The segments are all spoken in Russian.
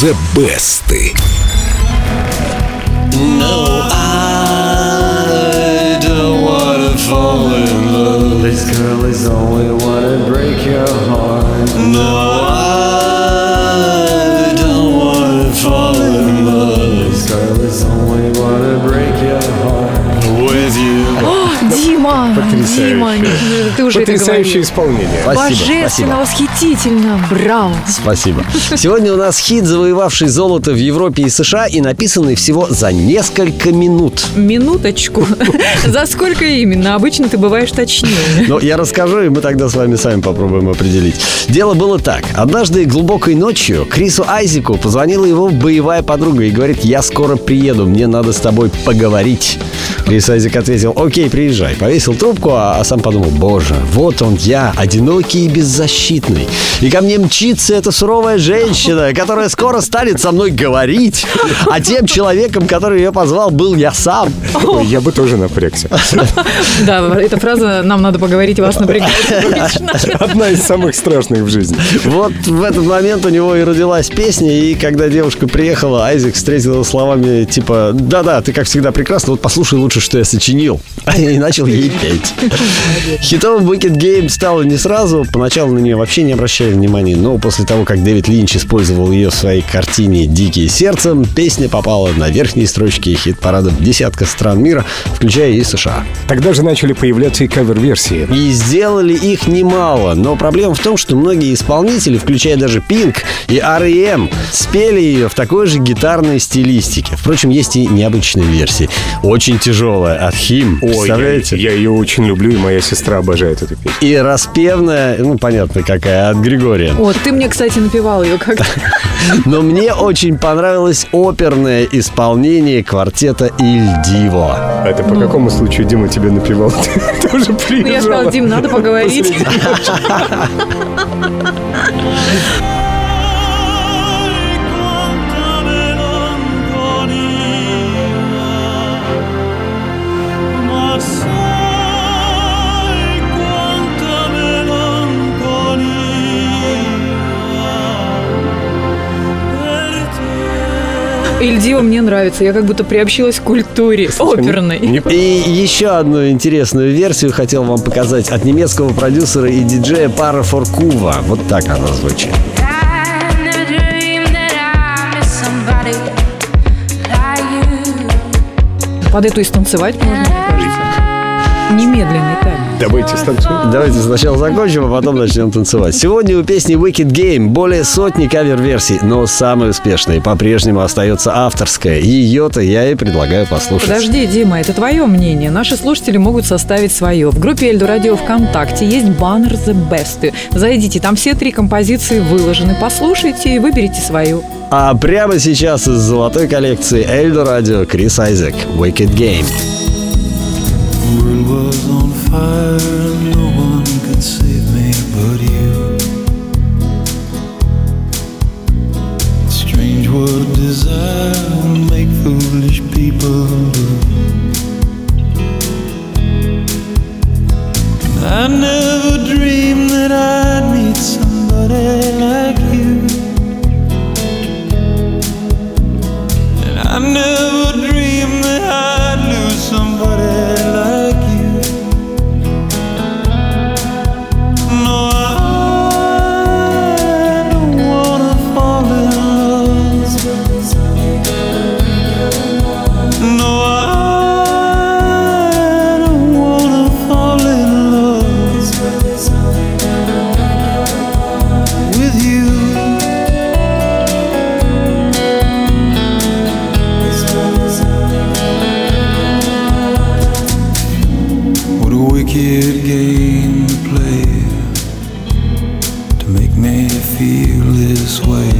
The Best. No, I don't wanna fall in love. This girl is Дима, Потрясающе. Дима, ты уже это Потрясающее говорил. исполнение. Божественно, спасибо. восхитительно, браво. Спасибо. Сегодня у нас хит, завоевавший золото в Европе и США и написанный всего за несколько минут. Минуточку. За сколько именно? Обычно ты бываешь точнее. Но я расскажу, и мы тогда с вами сами попробуем определить. Дело было так. Однажды глубокой ночью Крису Айзеку позвонила его боевая подруга и говорит, я скоро приеду, мне надо с тобой поговорить. Крис Айзек ответил, окей, приезжай. Повесил трубку, а, а сам подумал, боже, вот он я, одинокий и беззащитный. И ко мне мчится эта суровая женщина, которая скоро станет со мной говорить. А тем человеком, который ее позвал, был я сам. Ой, я бы тоже напрягся. Да, эта фраза «нам надо поговорить, вас напрягает». Одна из самых страшных в жизни. Вот в этот момент у него и родилась песня, и когда девушка приехала, Айзек встретил словами типа «Да-да, ты как всегда прекрасна, вот послушай лучше, что я сочинил». И начал ей петь. Хитом Wicked Game стало не сразу, поначалу на нее вообще не обращали внимания, но после того, как Дэвид Линч использовал ее в своей картине «Дикие сердцем», песня попала на верхние строчки хит-парадов десятка стран мира, включая и США. Тогда же начали появляться и кавер-версии. И сделали их немало, но проблема в том, что многие исполнители, включая даже Pink и R.E.M., спели ее в такой же гитарной стилистике. Впрочем, есть и необычные версии. Очень тяжелая от Хим, Ой, я, представляете? я ее очень люблю, и моя сестра обожает эту песню. И распевная, ну, понятно какая, от Григория. О, ты мне, кстати, напевал ее как-то. Но мне очень понравилось оперное исполнение квартета Иль Диво. Это по какому случаю Дима тебе напевал? Ты тоже Ну, я приезжала. сказала, Дим, надо поговорить. Ильдива мне нравится. Я как будто приобщилась к культуре оперной. Не- И еще одну интересную версию хотел вам показать от немецкого продюсера и диджея Пара Форкува. Вот так она звучит. Под эту и станцевать можно, мне кажется. Немедленный тайм. Давайте станцуем. Давайте сначала закончим, а потом начнем танцевать. Сегодня у песни Wicked Game более сотни кавер-версий, но самой успешной по-прежнему остается авторская. Ее-то я и предлагаю послушать. Подожди, Дима, это твое мнение. Наши слушатели могут составить свое. В группе Эльду Радио ВКонтакте есть баннер The Best. Зайдите, там все три композиции выложены. Послушайте и выберите свою. А прямо сейчас из золотой коллекции Эльдо Радио Крис Айзек Wicked Game. No one could save me but you. Strange what desire make feel this way.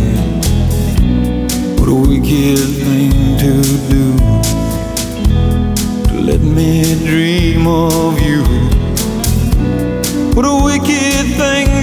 What a wicked thing to do to let me dream of you. What a wicked thing